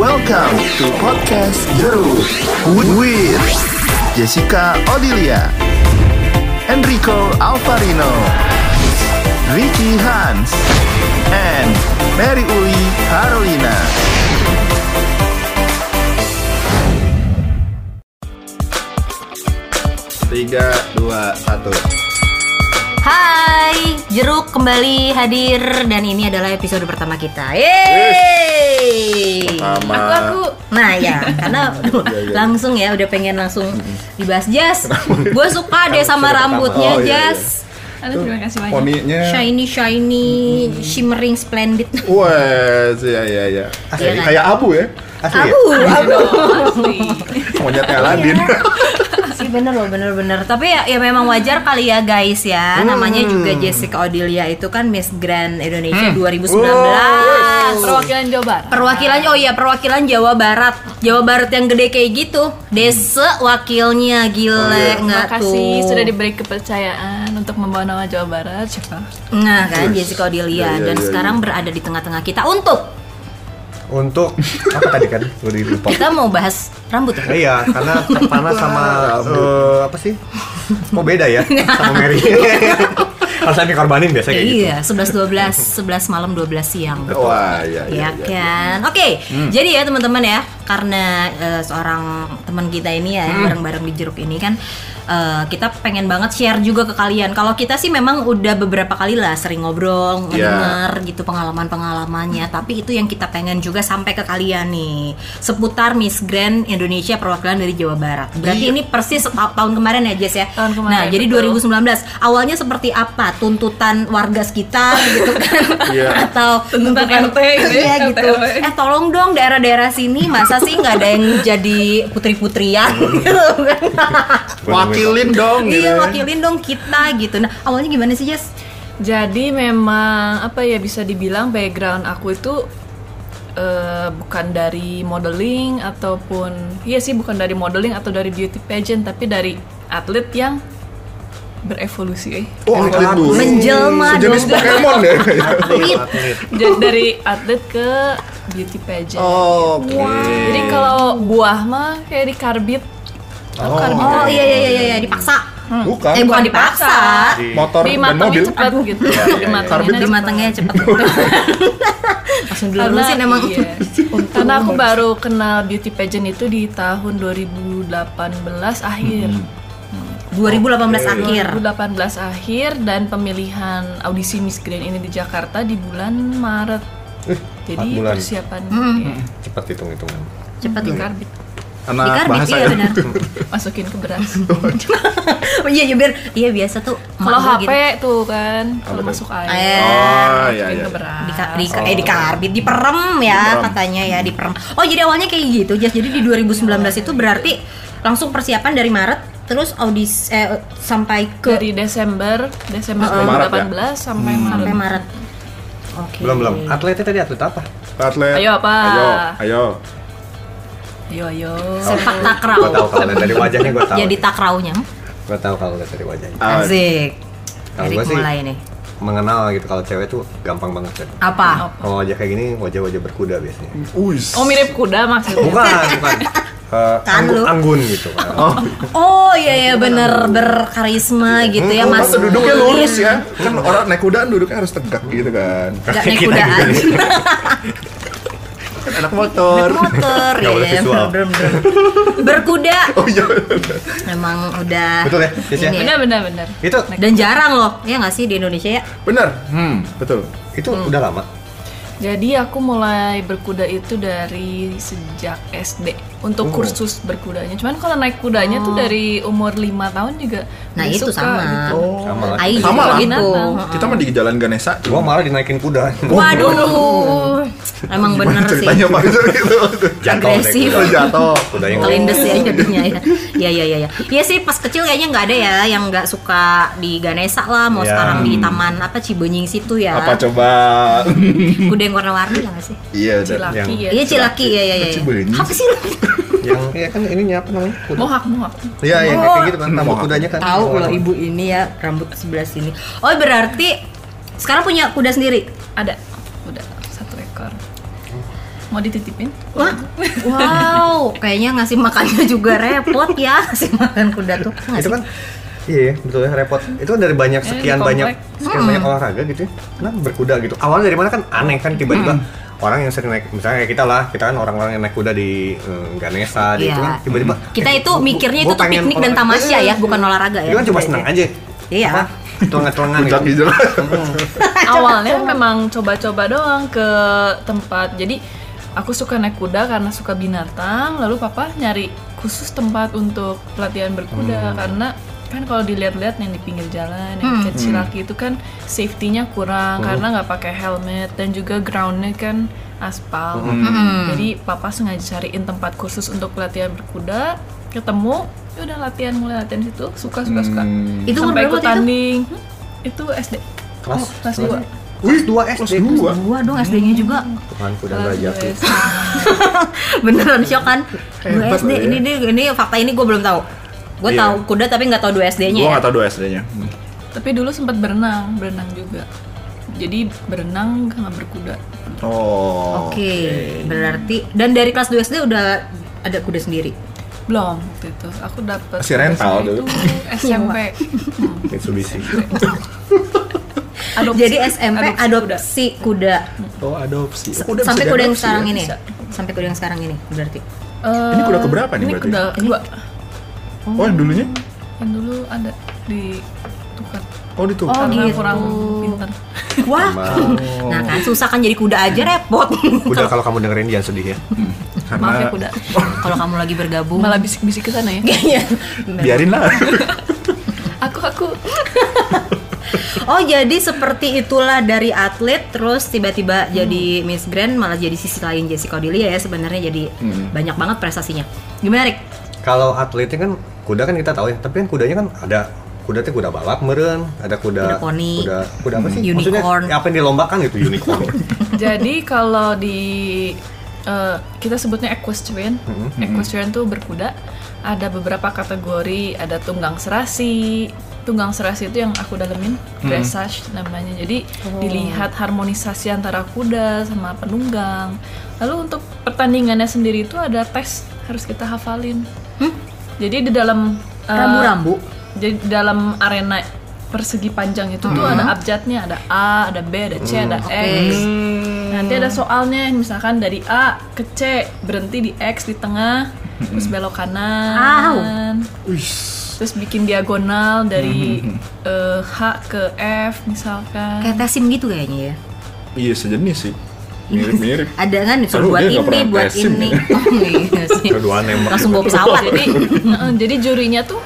Welcome to podcast Jeruk with Jessica Odilia, Enrico Alvarino, Ricky Hans, and Mary Uli Carolina. Tiga, dua, satu. Hai, Jeruk kembali hadir dan ini adalah episode pertama kita. Yeay. Pertama. Aku aku. Nah ya, karena aduh, Iya, iya. langsung ya udah pengen langsung dibahas Jas. Gue suka deh sama rambutnya Oh, iya, Jas. Aduh, terima kasih banyak. Poninya. Shiny shiny, shimmering splendid. Wah, ya ya ya. Kayak, kan? kayak abu ya. Asli ya? Aduh. Asli. Monyetnya Aladin. Sih bener loh bener-bener tapi ya, ya memang wajar kali ya guys ya. Namanya juga Jessica Odilia itu kan Miss Grand Indonesia 2019 Perwakilan Jawa Barat. perwakilan oh iya perwakilan Jawa Barat. Jawa Barat yang gede kayak gitu. Desa wakilnya gile Terima nggak kasih tuh. sudah diberi kepercayaan untuk membawa nama Jawa Barat. Siapa? nah kan Jessica Odilia Iya, iya, dan iya, sekarang berada di tengah-tengah kita untuk Untuk apa tadi kan? Gue lupa. kita mau bahas rambut ya Iya, karena terpanas sama eh, apa sih? Mau beda ya sama Mary. Harus saya korbanin biasanya kayak gitu. Iya, 11 12 11 malam 12 siang. Wah, iya Ya iya. iya. kan. Oke, jadi ya teman-teman ya, karena eh, seorang teman kita ini ya yang bareng-bareng di jeruk ini kan eh, kita pengen banget share juga ke kalian. Kalau kita sih memang udah beberapa kali lah sering ngobrol, Iya. ngedenger gitu pengalaman-pengalamannya, tapi itu yang kita pengen juga sampai ke kalian nih seputar Miss Grand Indonesia perwakilan dari Jawa Barat. Berarti Iya. ini persis ta- tahun kemarin ya Jess ya. Tahun kemarin, Nah, jadi betul. 2019 awalnya seperti apa tuntutan warga sekitar gitu kan Iya. atau Tuntutan RT gitu ya, iya RT gitu eh tolong dong daerah-daerah sini masa sih nggak ada yang jadi putri-putrian gitu kan Wakilin dong gitu. iya ya. wakilin dong kita gitu nah awalnya gimana sih Jess Jadi memang apa ya bisa dibilang background aku itu eh, bukan dari modeling ataupun iya sih bukan dari modeling atau dari beauty pageant tapi dari atlet yang berevolusi eh. Oh, atlet dulu. Menjelma Sejenis dong. Pokemon ya. Atlet. Jadi dari atlet ke beauty pageant. Oh, Oke. Jadi kalau buah mah kayak di karbit. Tahu karbit? oh iya iya iya iya dipaksa Bukan. eh bukan dipaksa Motor dan Dimatangnya mobil. cepat gitu. Dimatangnya Karbit cepat. dimatangnya cepet langsung Karena, dilurusin emang iya. Karena aku baru kenal beauty pageant itu di tahun 2018 akhir. 2018 akhir 2018 akhir dan pemilihan audisi Miss Grand ini di Jakarta di bulan Maret. Jadi empat bulan. persiapan Hmm. ya, Cepat hitung-hitungan. cepet di loh karbit Anak Dikarbit, bahasa iya ya. benar. masukin ke beras. Oh iya ya biar iya biasa tuh Kalau HP tuh kan kalau masuk air. Eh, Oh, iya, masukin iya. ke beras. di, di, eh di karbit diperem ya Diperem. katanya ya diperem oh jadi awalnya kayak gitu jadi di 2019 itu berarti langsung persiapan dari Maret terus audis eh, sampai ke dari Desember Desember Maret, 2018 sampai Maret. sampai Maret oke Belum belum. Atletnya tadi atlet apa? Atlet. Ayo, apa? Ayo, ayo. Ayo ayo. sepak takraw Gue tahu kalau lihat dari wajahnya gue tahu. jadi takraunya Gue tahu kalau lihat dari wajahnya. Ah, asik Kalau gua sih- mulai nih Mengenal gitu kalau cewek tuh gampang banget kan. apa Kalau wajah kayak gini wajah-wajah berkuda biasanya. Uis. Oh mirip kuda maksudnya. Bukan, bukan. Eh, Kan anggun, anggun gitu kan. Oh, oh iya ya bener berkarisma gitu ya oh, mas masa duduknya lurus ya? Kan orang naik kuda duduknya harus tegak gitu kan. Gak naik kudaan gitu. Kan anak motor. naik motor boleh ya visual. bener, bener, bener. berkuda Oh iya. emang udah Betul ya, Sis, ya? ini Benar benar benar. Itu Dan jarang loh, ya nggak sih di Indonesia ya? Bener. Hmm, betul. itu udah lama. Jadi aku mulai berkuda itu dari sejak SD untuk Oh. kursus berkudanya. Cuman kalau naik kudanya tuh dari umur lima tahun juga. Nah itu suka sama. gitu. Oh. Sama lah. Ai Sama lah. gitu. Kita mah di jalan Ganesha. Gua malah dinaikin kuda. Waduh, emang bener sih. Ceritanya gitu. Jatuh Agresif. kuda. Oh, jatuh. Kudanya ngomong. Kelindes ya jadinya ya. Iya iya iya. iya. Iya sih pas kecil kayaknya nggak ada ya yang nggak suka di Ganesha lah. Mau Iya. sekarang di taman apa Cibenying situ ya. Apa coba? Kuda yang warna-warni nggak sih? Iya, Cilaki Yang- ya. Iya Cilaki ya ya ya. Cibenying. Apa sih? Yang ya kan ini apa namanya? Kuda. Mohak mohak. Iya, yang kayak gitu kan Mohak. kudanya kan. Tahu loh ibu ini ya rambut sebelah sini. Oh berarti sekarang punya kuda sendiri. Ada. Udah satu ekor. Mau dititipin? Wah, wow, kayaknya ngasih makannya juga repot ya ngasih makan kuda tuh. Nggak itu kan iya betul ya repot itu kan dari banyak sekian banyak sekian banyak olahraga gitu ya kenapa berkuda gitu awalnya dari mana kan aneh kan tiba-tiba orang yang sering naik misalnya kayak kita lah kita kan orang-orang yang naik kuda di eh, Ganesha di Iya. itu kan tiba-tiba Kita eh, itu gua- mikirnya gua itu tuh piknik dan tamasya ya, Iya. bukan olahraga ya. Itu kan cuma senang aja Iya. telengan-telengan Puncak gitu. hijau. Awalnya memang coba-coba doang ke tempat. Jadi aku suka naik kuda karena suka binatang. Lalu papa nyari khusus tempat untuk pelatihan berkuda karena kan kalau dilihat-lihat yang di pinggir jalan yang Hmm. kecil laki itu kan safety-nya kurang karena nggak pakai helmet dan juga groundnya kan aspal. Hmm. Jadi papa sengaja cariin tempat khusus untuk pelatihan berkuda. Ketemu, ya udah latihan mulai latihan situ suka suka suka. Hmm. Itu Sampai ikut waktu itu? tanding. Hmm, Itu SD. kelas Oh, kelas dua. Wih, dua SD. Kelas dua. Gua dong SD-nya juga. Tuhan kuda Kelas nggak dua. SD. Beneran shock kan? Dua SD ya. ini ini fakta ini gue belum tahu. Gue Iya. tahu kuda tapi nggak tahu dua SD-nya. Gua ya. nggak tahu dua SD-nya. Hmm. Tapi dulu sempat berenang, berenang juga. Jadi berenang sama berkuda. Oh. Oke, berarti dan dari kelas 2 SD udah ada kuda sendiri. Belum waktu itu. Aku dapat Masih rental dulu. SMP. Hmm. Mitsubishi. Adopsi. Jadi SMP Adopsi adopsi kuda. Oh, adopsi. S- Oh, kuda Sampai kuda yang diadopsi sekarang ya? ini. Bisa. Sampai kuda yang sekarang ini berarti. Eh, Ini kuda keberapa nih Ini berarti? kuda Ini- dua. Oh, yang dulunya? Yang dulu ada di tukar. Oh, di tuh. Oh, karena gitu. kurang pintar. Wah. Nah kan susah kan jadi kuda aja repot. Kuda kalau kamu dengerin jangan sedih ya. Karena Maaf ya kuda. Kalau kamu lagi bergabung. Malah bisik-bisik ke sana ya. Kayaknya. biarin lah. Aku aku Oh jadi seperti itulah dari atlet terus tiba-tiba jadi Miss Grand malah jadi sisi lain Jessica Cordelia ya sebenarnya jadi Hmm. banyak banget prestasinya. Gimana Rick? Kalau atletnya kan kuda kan kita tahu ya, tapi kan kudanya kan ada kuda teh kuda balap meren, ada kuda Kuda poni. kuda kuda apa sih? Unicorn. Maksudnya apa yang dilombakan gitu unicorn. Jadi kalau di eh, kita sebutnya equestrian, equestrian tuh berkuda. Ada beberapa kategori, ada tunggang serasi. Tunggang serasi itu yang aku dalemin, dressage namanya. Jadi dilihat harmonisasi antara kuda sama penunggang. Lalu untuk pertandingannya sendiri itu ada tes harus kita hafalin. Jadi di dalam eh, Rambu-rambu. jadi di dalam arena persegi panjang itu tuh ada abjadnya, ada A, ada B, ada C, ada X. Nanti ada soalnya, misalkan dari A ke C berhenti di X di tengah, terus belok kanan, terus bikin diagonal dari eh, H ke F misalkan. Kayak tesim gitu kayaknya ya. Iya, sejenis sih. Mirip-mirip. Ada kan Seru, buat ini, buat ini. ya. Oh iya sih. Kedua nembak. Langsung bawa pesawat. jadi Heeh, jadi jurinya tuh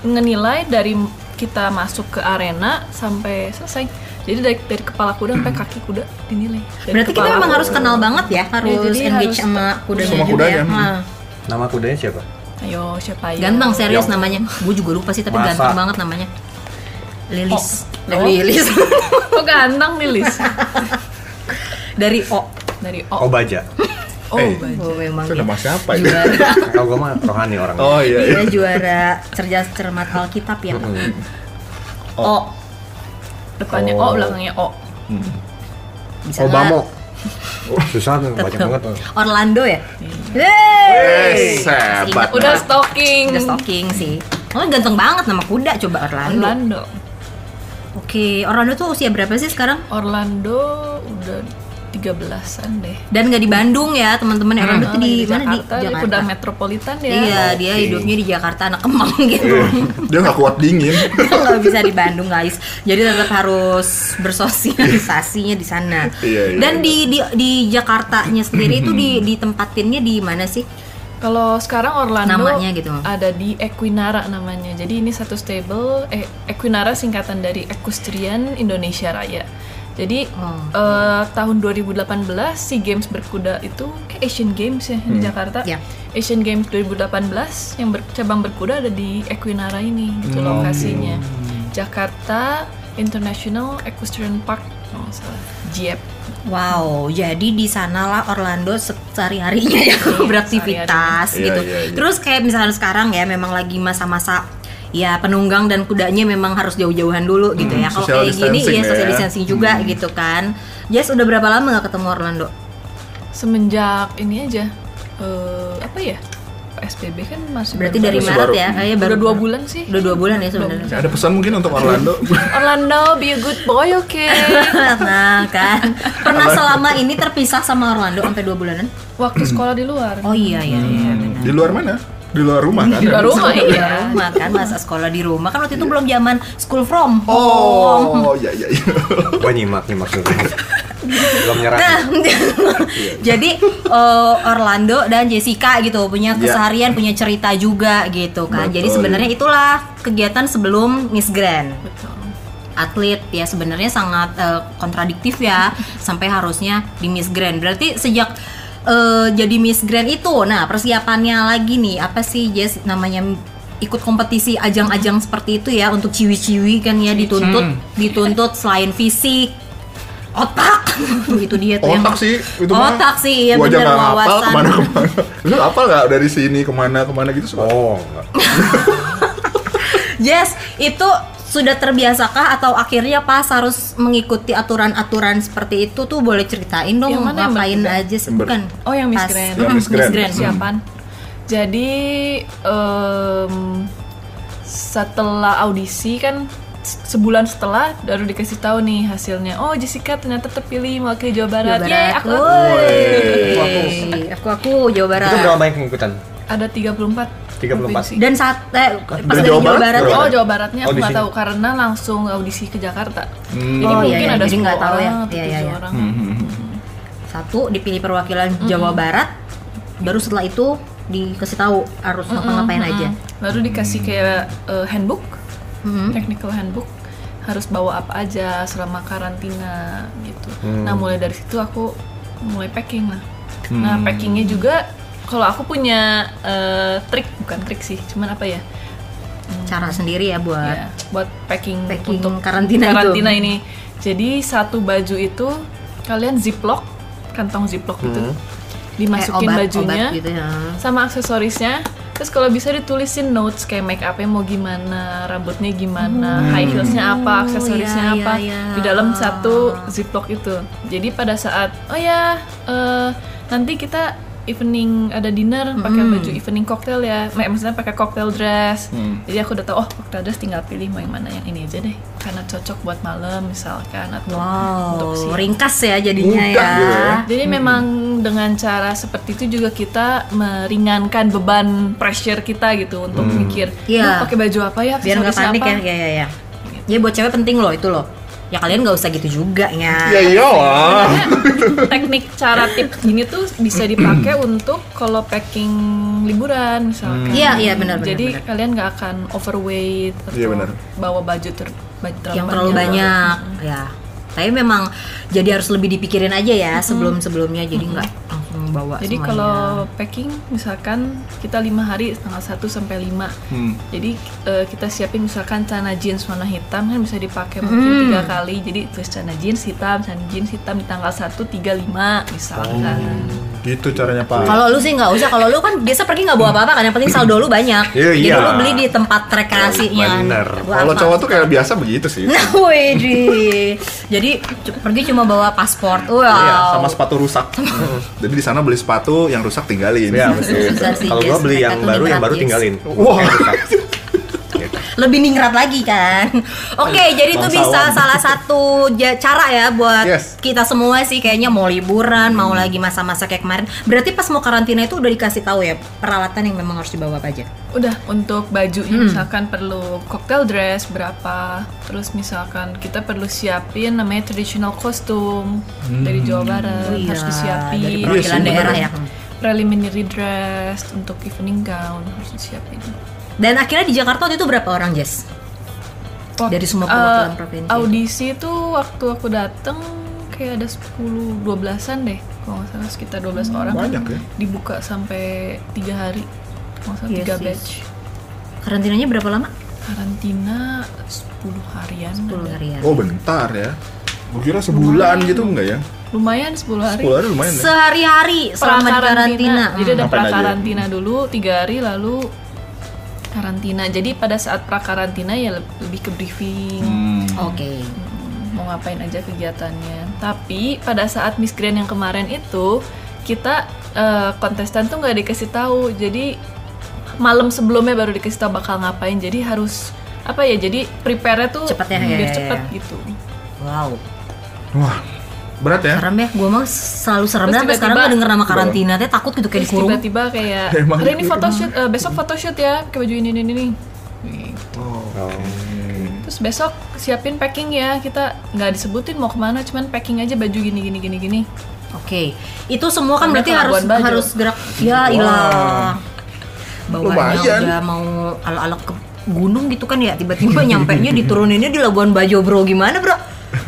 ngenilai dari kita masuk ke arena sampai selesai. Jadi dari, dari kepala kuda sampai kaki kuda dinilai. Dari Berarti kita memang kuda. harus kenal banget ya, harus jadi engage harus- sama kudanya Sama juga kudanya. ya. Nah, Nama kudanya siapa? Ayo siapa ya? Ganteng serius Yang- namanya. Gue juga lupa sih tapi Masa? ganteng banget namanya. Lilis. Oh. Lilis. Kok ganteng nih Lis? Dari O. Dari Oh O. baja. Oh, Eh. baju. Oh, memang Itu ya. nama siapa itu? Juara. Kalau gue mah rohani orangnya. Oh iya. iya. Dia juara cerdas cermat Alkitab ya. Mm. O. Depannya Oh. O, belakangnya O. Bisa Obama. Oh, susah tuh, banyak banget tuh. Orlando ya? Eh, Hey. sebat. Udah stalking. Udah stalking sih. Oh ganteng banget nama kuda coba Orlando. Orlando. Oke, Orlando tuh usia berapa sih sekarang? Orlando udah 13-an deh. Dan nggak di Bandung ya teman-teman. Orlando tuh Oh, di, di mana Jakarta, di dia Jakarta? kuda metropolitan ya. Iya, dia Oke. hidupnya di Jakarta anak Kemang gitu. Dia nggak kuat dingin. nggak bisa di Bandung guys jadi tetap harus bersosialisasinya di sana Iya, iya, dan iya. di di di Jakartanya sendiri itu di ditempatinnya di mana sih Kalau sekarang Orlando Namanya gitu. ada di Equinara namanya. Jadi ini satu stable eh, Equinara singkatan dari Equestrian Indonesia Raya. Jadi Oh. eh, tahun 2018 SEA Games berkuda itu kayak Asian Games ya di Jakarta. Ya. Asian Games 2018 yang bercabang berkuda ada di Equinara ini gitu lokasinya. Jakarta International Equestrian Park kalau nggak salah. JEP. Wow, jadi di sanalah Orlando sehari harinya ya beraktivitas Iya, gitu. iya, iya. Terus kayak misalnya sekarang ya memang lagi masa-masa ya penunggang dan kudanya memang harus jauh-jauhan dulu gitu Hmm, ya. Kalau kayak gini distancing ya ya. social distancing juga Hmm. gitu kan. Jess udah berapa lama nggak ketemu Orlando? semenjak ini aja eh, apa ya PSBB kan masih Berarti baru- dari Masih Maret baru. ya? Ah, iya, udah dua bulan sih. Udah dua bulan ya sebenarnya. Ada pesan mungkin untuk Orlando? Orlando, be a good boy, oke? nah kan pernah selama ini terpisah sama Orlando sampai dua bulanan Waktu sekolah di luar. oh iya iya iya benar Di luar mana? Di luar rumah kan? Di luar rumah Di iya. rumah kan masa sekolah di rumah kan waktu itu belum zaman school from home Oh, iya iya iya. Gua nyimak nyimak dulu. Belum nyerah. Nah, jadi eh, Orlando dan Jessica gitu punya Iya. keseharian, punya cerita juga gitu kan. Jadi Betul. sebenarnya itulah kegiatan sebelum Miss Grand. Betul. atlet ya sebenarnya sangat eh, kontradiktif ya sampai harusnya di Miss Grand. Berarti sejak eh, jadi Miss Grand itu, nah persiapannya lagi nih apa sih Jess namanya ikut kompetisi ajang-ajang seperti itu ya untuk ciwi-ciwi kan ya dituntut dituntut selain fisik otak itu dia tuh yang Otak sih, itu mah. otak sih ya Gua aja bener hafal wawasan ke mana ke mana. Lu hafal nggak dari sini ke mana ke mana gitu? suka? Oh, enggak. Jess itu sudah terbiasakah atau akhirnya pas harus mengikuti aturan-aturan seperti itu tuh boleh ceritain dong Yang mana yang ngapain Mbak? aja sih Yang bukan Oh, yang Miss Grand. Yang Miss Mm, Grand. Persiapan. Jadi em, setelah audisi kan se- sebulan setelah baru dikasih tahu nih hasilnya. Oh Jessica ternyata terpilih mewakili Jawa Barat. Jawa Yeay, Barat. aku Woi. Aku, aku aku Jawa Barat Itu berapa banyak yang ikutan? Ada 34 34. provinsi. dan saat eh, pas Dari Jawa Jawa, Barat? Ya? Oh Jawa Baratnya aku nggak Audisinya. tahu karena langsung audisi ke Jakarta. Hmm. Jadi Oh, iya, mungkin iya. ada Jadi 10 nggak tahu ya. Iya, iya, 7 iya. orang. satu dipilih perwakilan Jawa Barat baru setelah itu dikasih tahu harus ngapa-ngapain aja Baru dikasih kayak eh, handbook, Mhm. technical handbook harus bawa apa aja selama karantina gitu. Hmm. Nah mulai dari situ aku mulai packing lah. Nah packingnya juga kalau aku punya eh, trik bukan trik sih, cuman apa ya? cara sendiri ya buat Ya, buat packing, Packing untuk karantina itu. karantina ini. Jadi satu baju itu kalian ziplock, kantong ziplock itu, Hmm. dimasukin kayak obat, bajunya, obat gitu ya sama aksesorisnya. Terus kalau bisa ditulisin notes kayak make upnya mau gimana, rambutnya gimana, high heelsnya apa, aksesorisnya iya, apa iya, iya. di dalam satu ziplock itu. Jadi pada saat oh ya eh, nanti kita evening ada dinner pakai baju evening cocktail ya, Mak- maksudnya pakai cocktail dress. Jadi aku udah tahu oh cocktail dress tinggal pilih mau yang mana yang ini aja deh, karena cocok buat malam misalkan atau untuk wow siang. ringkas ya jadinya Mudah ya, gitu ya. Jadi memang dengan cara seperti itu juga kita meringankan beban pressure kita gitu untuk mikir, Iya. "Duh, pakai baju apa ya, biar nggak panik apa?" ya ya ya. Ya ya buat cewek penting loh itu loh ya kalian nggak usah gitu juga ya Ya iyalah. Teknik cara tip gini tuh bisa dipakai untuk kalau packing liburan misalkan. Iya, iya, benar, benar, Jadi benar. kalian nggak akan overweight atau Iya, benar. bawa baju ter baju yang terlalu banyak ya tapi memang jadi harus lebih dipikirin aja ya sebelum sebelumnya jadi nggak langsung bawa Jadi semuanya. kalau packing misalkan kita lima hari tanggal 1 sampai 5 Hmm. Jadi eh, kita siapin misalkan celana jeans warna hitam kan bisa dipakai mungkin Hmm. tiga kali. Jadi tulis celana jeans hitam, celana jeans hitam di tanggal 1 3 5 misalkan. Gitu caranya Pak. Kalau lu sih nggak usah, kalau lu kan biasa pergi nggak bawa apa-apa kan, yang penting saldo lu banyak. Iya, Jadi iya. lu beli di tempat rekreasinya. Bener. Gua Kalau cowok tuh kayak biasa begitu sih. Nah, widih. Jadi pergi cuma bawa paspor. Wow. Iya, sama sepatu rusak. Jadi di sana beli sepatu yang rusak tinggalin. Ya, betul. Kalau gua beli yang baru, yang baru tinggalin. Wah. Lebih ningrat lagi kan. Oke, jadi itu bisa salah satu cara ya buat Yes. kita semua sih kayaknya mau liburan, mau lagi masa-masa kayak kemarin. Berarti pas mau karantina itu udah dikasih tahu ya peralatan yang memang harus dibawa apa aja. Udah untuk bajunya Hmm. misalkan perlu cocktail dress berapa, terus misalkan kita perlu siapin namanya traditional costume dari Jawa Barat Oh iya, harus disiapin. dari Iya perwakilan daerah ya. Preliminary dress untuk evening gown harus disiapin. Dan akhirnya di Jakarta waktu itu berapa orang, Jess? Wak- Dari semua perwakilan provinsi. Audisi itu waktu aku dateng kayak ada 10 12-an deh. Kalau nggak salah sekitar 12 orang. Banyak ya. Dibuka sampai tiga hari. Kalau nggak salah Yes, tiga yes. batch. Karantinanya berapa lama? Karantina 10 harian. 10 ada. harian. Oh bentar ya. Gue kira sebulan gitu enggak ya? Lumayan 10 hari. 10 hari lumayan ya. Sehari-hari selama di karantina. Jadi ada aja? pra-karantina dulu tiga hari lalu karantina. Jadi pada saat pra-karantina ya le- lebih ke briefing. Hmm. Oke. mau ngapain aja kegiatannya. Tapi pada saat Miss Grand yang kemarin itu kita eh, kontestan tuh nggak dikasih tahu jadi malam sebelumnya baru dikasih tahu bakal ngapain jadi harus apa ya jadi prepare tuh Cepet ya, biar ya, ya, cepet ya. gitu Wow. Wah, berat ya? Serem ya, gue mah selalu serem sampai sekarang gak denger nama karantina teh takut gitu kayak dikurung. tiba-tiba kayak Emang hari ini gitu. photoshoot eh, besok photoshoot ya ke baju ini ini ini Gitu. Oh. terus besok siapin packing ya kita nggak disebutin mau ke mana cuman packing aja baju gini gini gini gini Oke, itu semua kan Karena berarti harus Bajo. harus gerak. Ya ilah. Bawaannya udah mau ala-ala ke gunung gitu kan ya, tiba-tiba nyampe nya dituruninnya di Labuan Bajo bro, gimana bro?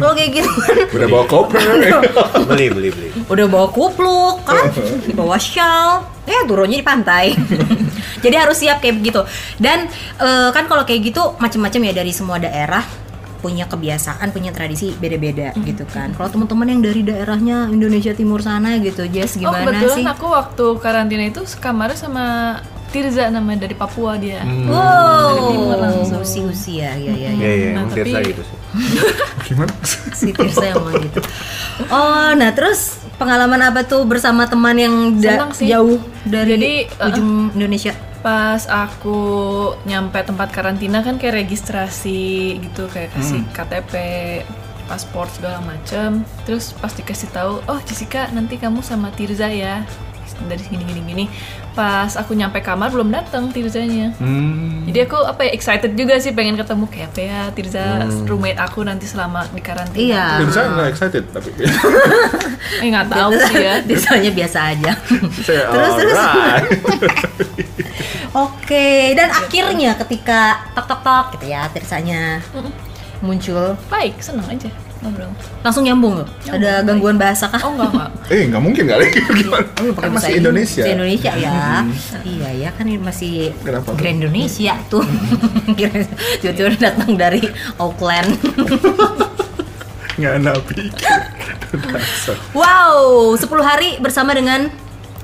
Kalau kayak gitu kan, Udah bawa koper. beli beli beli udah bawa kupluk kan, bawa shawl, ya turunnya di pantai. Jadi harus siap kayak begitu. Dan eh, kan kalau kayak gitu macam-macam ya dari semua daerah punya kebiasaan, punya tradisi beda-beda gitu kan. Kalau teman-teman yang dari daerahnya Indonesia Timur sana gitu, Jess oh gimana kebetulan sih? aku waktu karantina itu kamarnya sama Tirza namanya dari Papua dia Wow, timur langsung. usi usi ya, ya, ya, ya. ya ya Nah, tapi- Tirza gitu sih Gimana? si Tirsa emang gitu. Oh, nah terus pengalaman apa tuh bersama teman yang da- sih. jauh dari Jadi, ujung Indonesia? Pas aku nyampe tempat karantina kan kayak registrasi gitu kayak kasih KTP paspor segala macem. Terus pas dikasih tahu oh Jessica nanti kamu sama Tirza ya. Dari gini gini gini pas aku nyampe kamar belum datang Tirzanya. Hmm. jadi aku apa ya excited juga sih pengen ketemu kayak apa ya Tirza roommate aku nanti selama di karantina. Iya. Saya nggak excited tapi. Eh nggak tahu sih ya. Tirsanya biasa aja. Terus, terus. Oke, dan akhirnya ketika tok tok tok gitu ya Tirsanya muncul. Baik seneng aja ngobrol langsung nyambung loh. Ada gangguan bahasa kah? oh enggak enggak Eh nggak mungkin kali gimana? Oh, Kan bahasa masih Indonesia. bahasa Indonesia ya. Iya ya kan ini masih Kenapa tuh? Grand Indonesia tuh. Tiba-tiba datang dari Auckland. Nggak nabi. Dasar. wow, 10 hari bersama dengan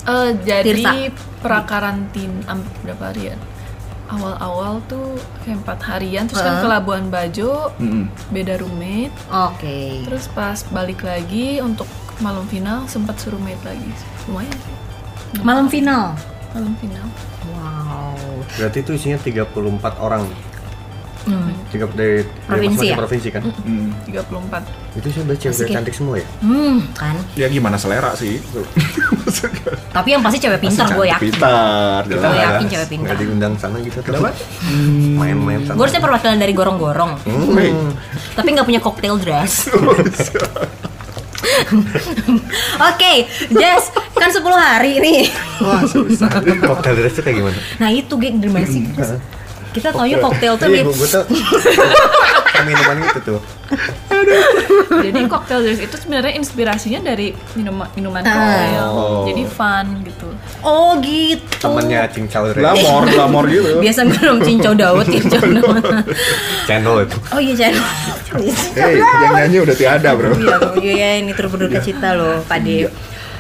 Eh, Tirsa. jadi prakarantin am- berapa hari ya? Awal-awal tuh kayak empat harian, terus Heeh. kan ke Labuan Bajo, Mm-mm. beda roommate. Oke. Terus pas balik lagi untuk malam final sempat suruh roommate lagi. Lumayan sih, Malam final. malam final. Wow. berarti itu isinya 34 orang Hmm. Tiga dari dari Provinsi ya? provinsi kan Hmm. 34. itu sih udah cewek cantik semua ya Hmm, kan. Ya gimana selera sih? Tapi yang pasti cewek pintar gue yakin. Pintar, Gue yakin cewek pintar. nggak diundang sana gitu tuh Kenapa? main-main sana Gue harusnya perwakilan dari gorong-gorong. Wait. Tapi nggak punya cocktail dress. Oke, Jess, kan 10 hari nih. Wah susah. cocktail dress itu kayak gimana Nah itu geng gimana sih? Kita taunya koktail tuh di iya gue tuh minuman gitu tuh Jadi cocktail dress itu sebenarnya inspirasinya dari minuman minuman Ah. cocktail. Oh. Jadi fun gitu. Oh gitu. temennya cincau dress Glamor, glamor gitu. Biasa minum cincau Daud, cincau Daud. channel itu Oh iya channel. Hei, yang nyanyi udah tiada bro. Iya, iya ini turut berduka cita loh, Pak De.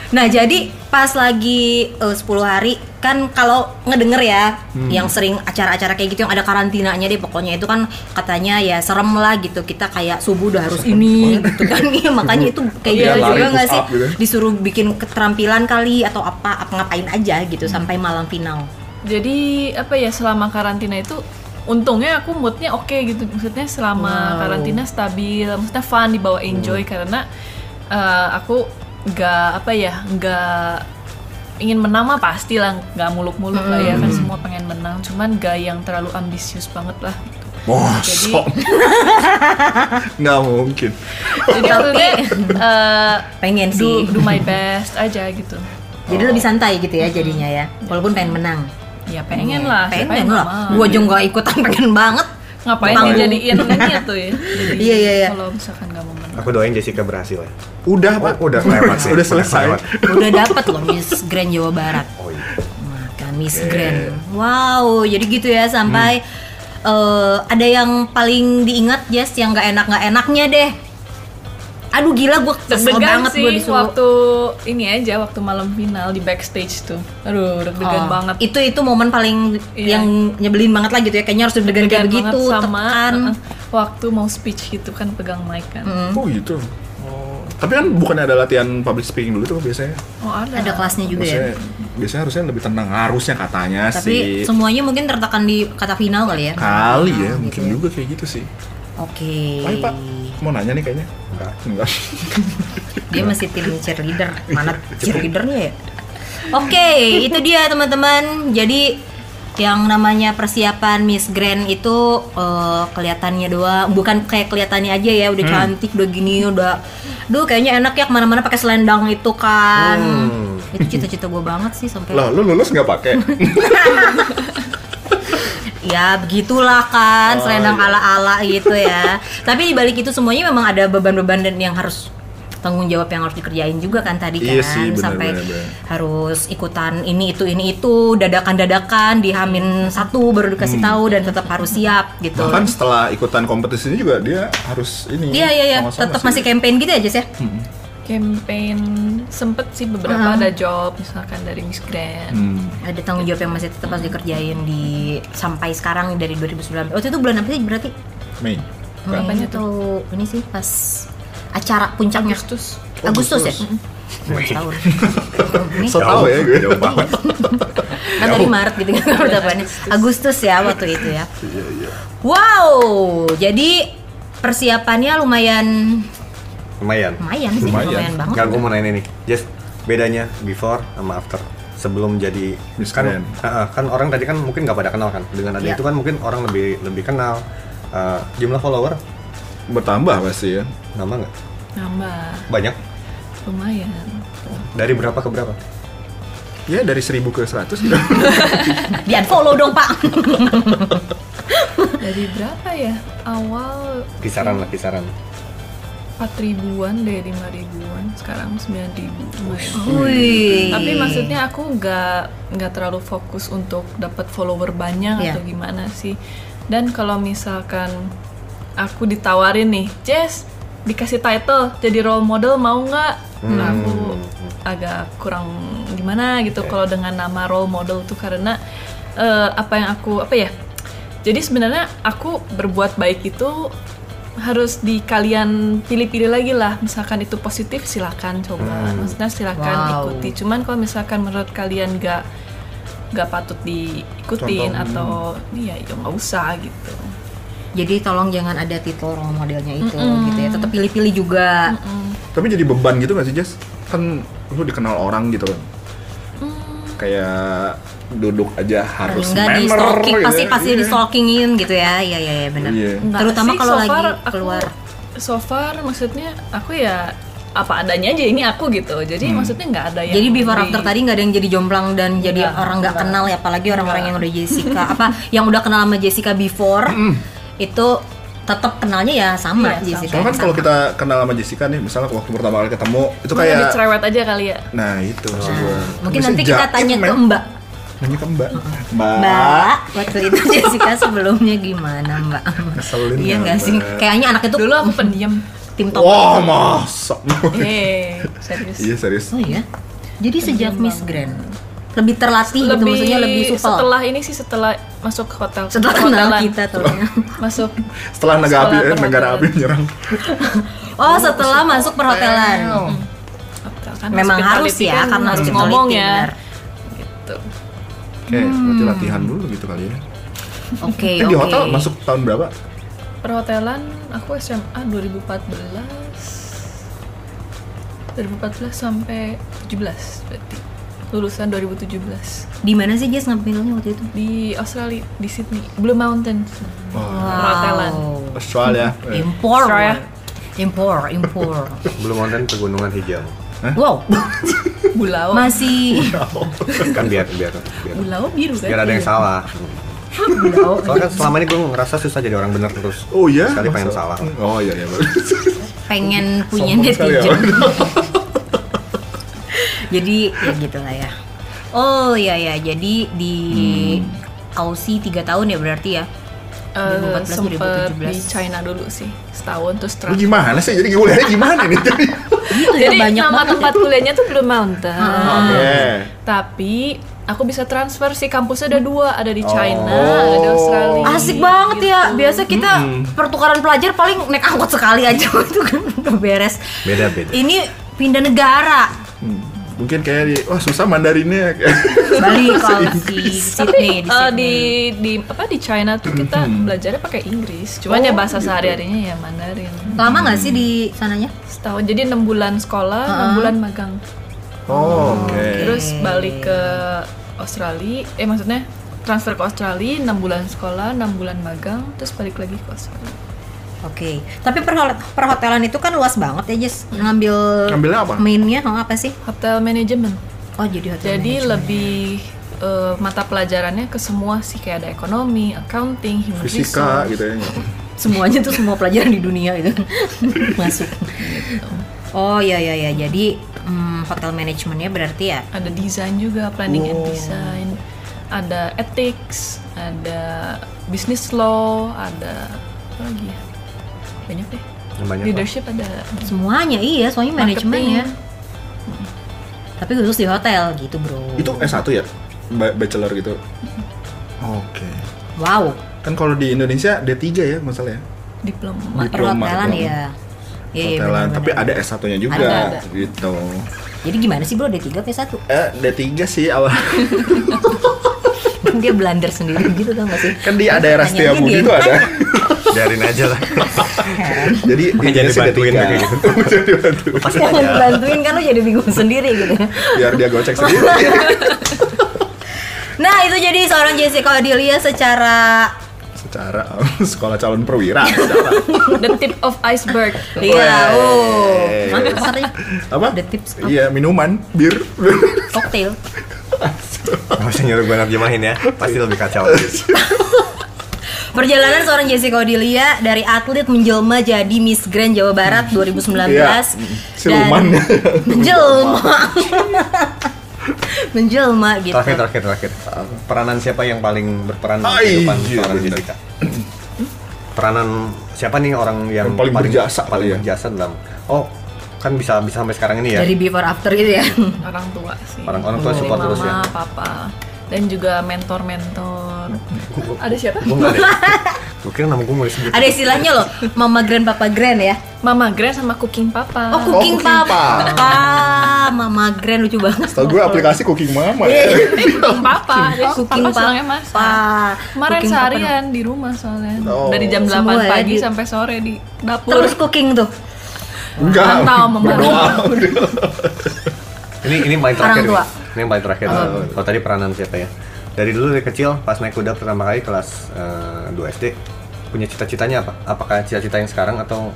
Nah jadi pas lagi eh, 10 hari kan kalau ngedenger ya yang sering acara-acara kayak gitu yang ada karantinanya deh pokoknya itu kan katanya ya serem lah gitu kita kayak subuh udah harus ini gitu kan. Iya makanya itu kayak Iya, gitu juga nggak sih? gitu. disuruh bikin keterampilan kali atau apa apa ngapain aja gitu sampai malam final. Jadi apa ya selama karantina itu untungnya aku moodnya oke gitu. Maksudnya selama Wow. karantina stabil maksudnya fun dibawa enjoy karena eh, aku nggak apa ya nggak ingin menang mah pasti lah nggak muluk-muluk lah ya kan semua pengen menang. Cuman gak yang terlalu ambisius banget lah gitu. Wah, Jadi- sok. Nggak mungkin. jadi maksudnya eh, pengen do, sih. do my best aja gitu. Jadi lebih santai gitu ya jadinya ya walaupun pengen menang. Ya pengen lah pengen yang nggak lah gua juga nggak ikutan pengen banget. Ngapain dijadiin ini tuh ya? Jadi, Iya, iya, iya. kalau misalkan nggak mau menang aku doain Jessica berhasil ya Udah Oh, pak. udah lewat sih Udah selesai. lewat. udah dapet loh Miss Grand Jawa Barat oh iya Maka Miss Grand. Wow, jadi gitu ya sampai eh, ada yang paling diingat Jess yang nggak enak nggak enaknya deh. Aduh gila gue kesel deg-degan banget sih gue disuruh. waktu ini aja waktu malam final di backstage tuh aduh deg-degan Oh, banget Itu itu momen paling Iya. yang nyebelin banget lah gitu ya. Kayaknya harus deg-degan kayak begitu, sama tekan. waktu mau speech gitu kan pegang mic kan Mm. Oh gitu. Tapi kan bukannya ada latihan public speaking dulu tuh biasanya. Oh ada. Ada kelasnya juga ya. Biasanya, biasanya harusnya lebih tenang harusnya katanya Tapi sih. semuanya mungkin tertekan di kata final kali ya. Kali ya, Gitu mungkin ya. juga kayak gitu sih. Oke. Baik Pak, mau nanya nih kayaknya. Enggak. Enggak. Dia masih tim cheerleader. Mana cheerleadernya ya? Oke, itu dia teman-teman. Jadi yang namanya persiapan Miss Grand itu eh, kelihatannya doang, bukan kayak kelihatannya aja ya, udah cantik, udah gini, udah, duh kayaknya enak ya ke mana-mana pakai selendang itu kan. Hmm. Itu cita-cita gue banget sih sampai. Lah, lu lulus nggak pakai? Ya begitulah kan, Oh, selendang iya. ala-ala gitu ya. Tapi di balik itu semuanya memang ada beban-beban dan yang harus tanggung jawab yang harus dikerjain juga kan tadi kan Iya sih, benar, sampai benar, benar. harus ikutan ini itu ini itu dadakan-dadakan dihamin satu baru dikasih Hmm. tahu dan tetap harus siap gitu. Bahkan setelah ikutan kompetisi ini juga dia harus ini. Iya iya iya, tetap sih. masih campaign gitu aja sih ya. Campaign sempet sih beberapa Ah. ada job misalkan dari Miss Grand. Hmm. Ada tanggung jawab yang masih tetap harus dikerjain di sampai sekarang dari 2019. Waktu itu bulan apa sih berarti? Mei. Mei Apanya tuh? Ini sih pas acara puncaknya. Agustus. Oh, Agustus, ya? Agustus. Mm-mm. Tahun. Tau ya gue. Jauh banget. kan tadi Maret gitu kan pertemuannya. Agustus ya waktu itu ya. Iya iya. Wow, jadi persiapannya lumayan Lumayan. lumayan sih, Lumayan. lumayan, banget. Enggak, gue mau nanya nih. Just bedanya before sama after sebelum jadi Miss kan. Ha-ha, kan orang tadi kan mungkin nggak pada kenal kan dengan ada Iya. itu kan mungkin orang lebih lebih kenal Eh, jumlah follower Bertambah pasti ya. nama nggak Nambah banyak lumayan. dari berapa ke berapa Ya dari 1000 ke 100 gitu. Di unfollow dong pak. Dari berapa ya? Awal kisaran lah kisaran 4 ribuan deh, 5 ribuan. Sekarang 9 ribu. Wih. Tapi maksudnya aku nggak nggak terlalu fokus untuk dapat follower banyak Iya. atau gimana sih. Dan kalau misalkan aku ditawarin nih, Jess dikasih title jadi role model mau nggak? Nah, aku agak kurang gimana gitu Oke. kalau dengan nama role model tuh karena eh, apa yang aku apa ya? Jadi sebenarnya aku berbuat baik itu harus di kalian pilih-pilih lagi lah. Misalkan itu positif silakan coba. Maksudnya silakan Wow. ikuti. Cuman kalau misalkan menurut kalian nggak nggak patut diikutin Contoh. atau iya ya nggak usah gitu. Jadi tolong jangan ada titel role modelnya itu gitu ya. Tetap pilih-pilih juga. Tapi jadi beban gitu gak sih Jess? Kan lu dikenal orang gitu kan. Kayak duduk aja harus enggak di stalking gitu pasti ya. pasti Iya. di stalkingin gitu ya. Iya iya iya benar. Iya. Nggak Terutama kalau so lagi far aku- keluar. so far maksudnya aku ya apa adanya aja ini aku gitu. Jadi maksudnya nggak ada yang Jadi before after tadi nggak ada yang jadi jomplang dan jadi Nggak, orang nggak kenal ya, apalagi orang-orang yang udah Jessica apa yang udah kenal sama Jessica before itu tetap kenalnya ya sama Iya, Jessica. Soalnya kan yang kalau sama. kita kenal sama Jessica nih, misalnya waktu pertama kali ketemu, itu kayak cerewet aja kali ya. Nah itu. Nah, mungkin Bisa nanti kita tanya ke. Mbak. Nanya ke Mbak. Mbak. Mbak, waktu itu Jessica sebelumnya gimana Mbak? Ngeselin Iya ya, nggak sih? Kayaknya anak itu Dulu aku pendiam. tim top. Wah masa. Eh, serius. Iya serius. Oh iya. Jadi sejak Miss Grand lebih terlatih gitu maksudnya lebih supel. setelah ini sih setelah masuk hotel Setelah kenal kita tuh. masuk Setelah negara api, eh, negara api menyerang. Oh, setelah masuk perhotelan. hotel kan Memang harus ya kan karena harus ngomong ya benar. Oke, berarti latihan dulu gitu kali ya. Oke, Eh, di oke. hotel masuk tahun berapa? perhotelan aku SMA 2014 2014 sampai 17 berarti lulusan 2017 Di mana sih Jess ngambilnya waktu itu? di Australia di Sydney Blue Mountain perhotelan Australia. Impor. Australia. Impor, impor. belum konten pegunungan hijau wow, Bulau masih kan biar biar biar, Bulau biru kan biar ada yang salah Bulau. soalnya kan selama ini gue ngerasa susah jadi orang bener terus Oh iya? sekali pengen Masa? salah Oh iya iya. pengen punya ya. netizen. jadi ya gitulah ya. Oh iya ya, jadi di Aussie 3 tahun ya berarti ya. 2014, sempet 2017. di China dulu sih setahun terus terakhir gimana sih? Jadi kuliahnya gimana nih? Jadi Itu jadi banyak nama banget. tempat kuliahnya tuh Blue Mountain Oke. tapi aku bisa transfer sih kampusnya ada dua ada di China Oh. ada di Australia Asik banget ya. gitu. Biasa kita pertukaran pelajar paling naik angkot sekali aja itu kan udah beres. Beda-beda. Ini pindah negara. Hmm. Mungkin kayak di, wah susah Mandarinnya. Balik kalau si Sydney. Di Sydney. di di apa di China tuh kita belajarnya pakai Inggris. Cuman ya bahasa sehari-harinya ya Mandarin. Lama nggak sih di sananya? setahun. Jadi enam bulan sekolah enam bulan magang. Oh, oke. terus balik ke Australia. Eh maksudnya transfer ke Australia enam bulan sekolah enam bulan magang terus balik lagi ke Australia Oke. Tapi perhol- perhotelan itu kan luas banget ya, Jess. Ngambil Ngambilnya apa? Mainnya oh, apa sih? hotel management Oh, jadi hotel. jadi management. lebih eh, mata pelajarannya ke semua sih kayak ada ekonomi accounting human Fisika resource gitu ya. semuanya tuh semua pelajaran di dunia itu masuk. Oh iya iya ya. Jadi hmm, hotel manajemennya berarti ya ada desain juga planning and design ada ethics ada business law ada apa lagi ya banyak deh Banyak leadership ada semuanya iya, soalnya manajemen ya. Tapi khusus di hotel gitu, Bro. Itu S1 ya? Ba- Bachelor gitu. Oke. wow. Kan kalau di Indonesia D3 ya masalahnya. diploma Diploma, Perhotelan diploma. ya. Iya, iya, Hotelan, benar-benar. tapi ada S1-nya juga Ada, ada. gitu. Jadi gimana sih, Bro? D3 P1? Eh, D3 sih awal. dia blunder sendiri gitu tau gak sih? kan di daerah Setiabudi dia. itu ada. Biarin aja lah. Jadi dibantuin D3. kayak gitu. Jangan aja. dibantuin kan lu jadi bingung sendiri gitu Biar dia gocek sendiri. Nah itu jadi seorang Jessica Odilia secara Secara sekolah calon perwira. the tip of iceberg Iya, oh? Apa? The tips Iya, minuman, bir. cocktail Gak usah nyuruh gue nerjemahin ya. Pasti lebih kacau. Perjalanan seorang Jessica Odilia dari atlet menjelma jadi Miss Grand Jawa Barat 2019 Iya, siluman. menjelma menjelma gitu Terakhir, terakhir, terakhir. Peranan siapa yang paling berperan dalam kehidupan iya, seorang bener. Jessica? Peranan siapa nih orang yang, Yang paling berjasa paling ya? berjasa dalam Oh, kan bisa bisa sampai sekarang ini ya. dari before after itu ya orang tua sih Orang orang tua support terus ya. mama papa dan juga mentor-mentor ada siapa Gue. Gue kira nama gue mau disebut. ada istilahnya loh mama grand papa grand ya mama Grand sama cooking papa oh cooking, cooking papa. papa. mama grand lucu banget Tahu gue aplikasi Cooking Mama ya. cooking papa cooking papa masak papa kemarin Cooking papa. seharian di rumah soalnya Oh. dari jam 8 Semua ya, pagi di- sampai sore di dapur terus cooking tuh Enggak. Mantap, membantu. Ini ini paling terakhir. Orang tua. nih. Ini yang paling terakhir. Kalau tadi peranan siapa ya? Dari dulu dari kecil pas naik kuda pertama kali kelas eh, 2 SD punya cita-citanya apa? Apakah cita-cita yang sekarang atau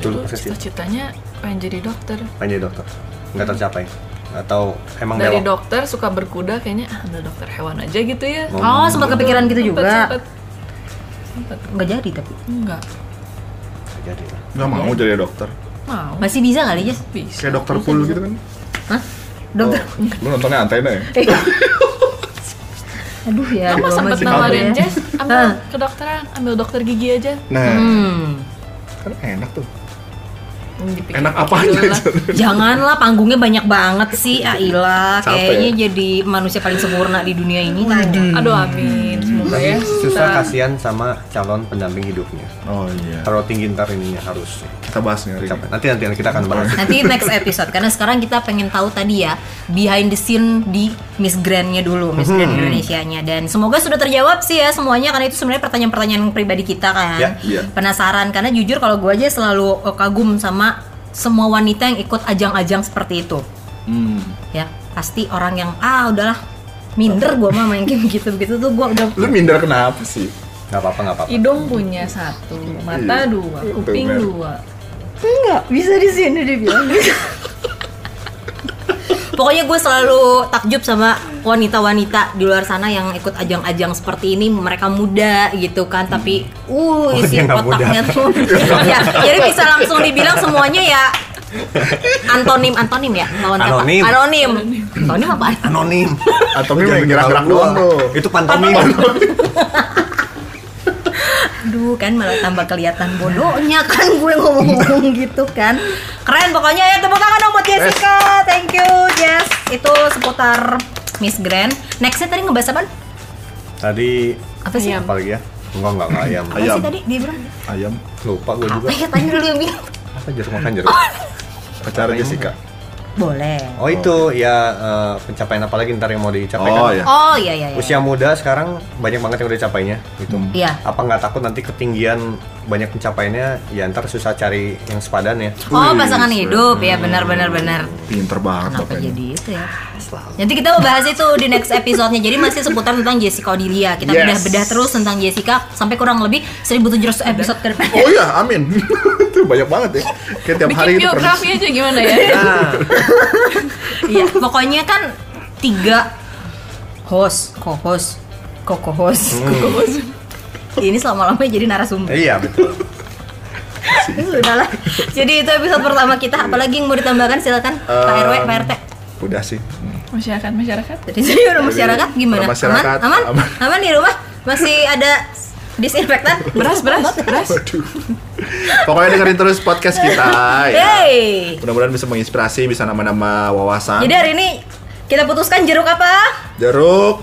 dulu dulu cita-citanya pengen jadi dokter Pengen jadi dokter. Nggak tercapai. Atau emang dari belok? dokter suka berkuda kayaknya ah ambil dokter hewan aja gitu ya oh sempat kepikiran gitu juga Sempet, sempet. nggak jadi tapi enggak Nggak jadi lah. Enggak mau jadi dokter. mau masih bisa kali Jess bisa Kayak dokter pool gitu kan. Hah? Dokter Lu nontonnya antena ya? aduh ya sempat masih nawarin. Jess ambil kedokteran ambil dokter gigi aja Nah, hmm. kan enak tuh. Hmm, dipikir- Enak dulu lah. Janganlah panggungnya banyak banget sih, Aila. Kayaknya jadi manusia paling sempurna di dunia ini. aduh amin semoga ya Susah kasihan sama calon pendamping hidupnya. Oh iya. Terlalu tinggi ntar ininya harus Kita bahas capek. Nanti nanti kita akan bahas. Nanti next episode karena sekarang kita pengen tahu tadi ya behind the scene di Miss Grand-nya dulu, Miss Grand Indonesia-nya dan semoga sudah terjawab sih ya semuanya karena itu sebenarnya pertanyaan-pertanyaan pribadi kita kan. Ya, iya. Penasaran karena jujur kalau gue aja selalu eh, kagum sama semua wanita yang ikut ajang-ajang seperti itu. Hmm. Ya, pasti orang yang ah udahlah minder gue mah main game gitu begitu tuh gue udah Lu minder kenapa sih? Nggak apa-apa nggak apa-apa. hidung punya satu mata Iya. dua Itu, kuping dua Enggak, bisa di sini dia bilang gitu. Pokoknya gue selalu takjub sama wanita-wanita di luar sana yang ikut ajang-ajang seperti ini. Mereka muda gitu kan, tapi uh Oh, isi dia nggak otaknya muda. tuh. ya, jadi bisa langsung dibilang semuanya ya antonim antonim ya lawan kata Anonim. anonim anonim apaan Anonim. Atau Jangan yang gerak-gerak doang. Itu pantomim. aduh kan malah tambah kelihatan bodohnya kan gue ngomong-ngomong gitu kan keren pokoknya ya tepuk tangan dong buat Jessica thank you Jess itu seputar Miss Grand. Nextnya tadi ngebahas apa? Tadi Apa sih? Apa lagi ya? Enggak enggak ayam. Apa Ayam. sih tadi dia bilang? Ayam. Lupa gue juga. Apa ya tanya dulu yang bilang? Apa jeruk makan jeruk? Pacar Jessica. Boleh. Oh itu ya eh, pencapaian apa lagi ntar yang mau dicapai Oh kan? ya. Oh iya iya iya. Usia muda sekarang banyak banget yang udah capainya gitu. Iya. Apa nggak takut nanti ketinggian banyak pencapaiannya ya ntar susah cari yang sepadan ya? Oh Wih, pasangan seru. hidup ya benar benar benar. Pinter banget Kenapa bapaknya. jadi itu ya? Nanti kita mau bahas itu di next episode-nya. Jadi masih seputar tentang Jessica Odilia. Kita Yes. bedah-bedah terus tentang Jessica sampai kurang lebih 1700 episode ke depan. Oh iya, amin. itu banyak banget ya. Kayak tiap hari Bikin itu biografi aja gimana ya? Nah, Iya, pokoknya kan tiga host, co-host, co-host. Ini selama-lamanya jadi narasumber. iya betul. Sudahlah. Jadi itu episode pertama kita. Apalagi yang mau ditambahkan silakan Pak RW, Pak RT. Udah sih. Hmm. Masyarakat masyarakat. Jadi jadi udah masyarakat gimana? Masyarakat, aman? Aman? aman. Aman di rumah? Masih ada disinfektan? Beras beras beras. Waduh. Pokoknya dengerin terus podcast kita ya. Hey. Mudah-mudahan bisa menginspirasi, bisa nama-nama wawasan. Jadi hari ini kita putuskan jeruk apa? Jeruk.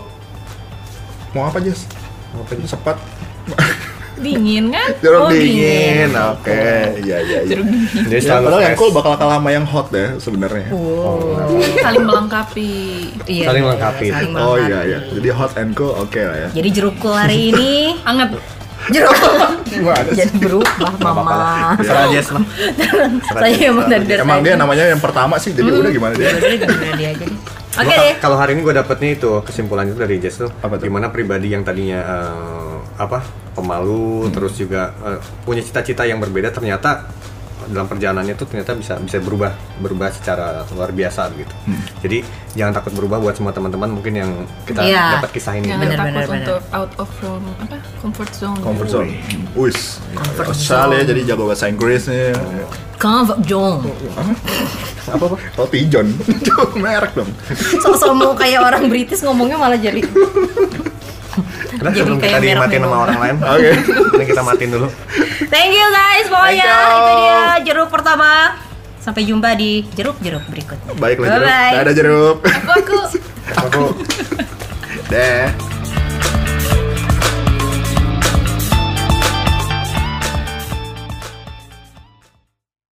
Mau apa, Jess? Mau apa Sepat. Dingin kan? Jeruk Oh, dingin. dingin. Oke. Iya, iya, iya. Jeruk dingin. Jadi Ya, padahal yang cool bakal kalah sama yang hot deh sebenarnya. Saling melengkapi. Iya. Saling melengkapi. Saling Oh iya iya. Jadi hot and cool oke lah ya. Jadi jeruk cool hari ini Anget. Jeruk Gimana jadi berubah mama. Terserah Jess lah. Saya emang dari dari Emang dia namanya yang pertama sih, jadi udah gimana dia? Jadi gimana dia aja deh. Oke deh. Kalau hari ini gue dapetnya itu kesimpulan itu dari Jess tuh. Apa tuh? Gimana pribadi yang tadinya eh, apa pemalu, Hmm. terus juga eh, punya cita-cita yang berbeda ternyata dalam perjalanannya tuh ternyata bisa bisa berubah berubah secara luar biasa gitu. Hmm. Jadi jangan takut berubah buat semua teman-teman mungkin yang kita Iya. dapat kisah ini. Jangan Bener, takut bener, bener. untuk out of from apa comfort zone. Comfort zone. Wis. Comfort zone. jadi jago bahasa Inggrisnya. Comfort zone. Apa apa? John. John merek dong. Sosok mau kayak orang British ngomongnya malah jadi Udah Jadi sebelum kita dimatiin sama orang lain. Oke. Ini kita matiin dulu. Thank you guys pokoknya itu dia jeruk pertama. Sampai jumpa di jeruk-jeruk berikutnya. Baiklah jeruk. Bye-bye. Dadah jeruk. Aku aku Aku Deh.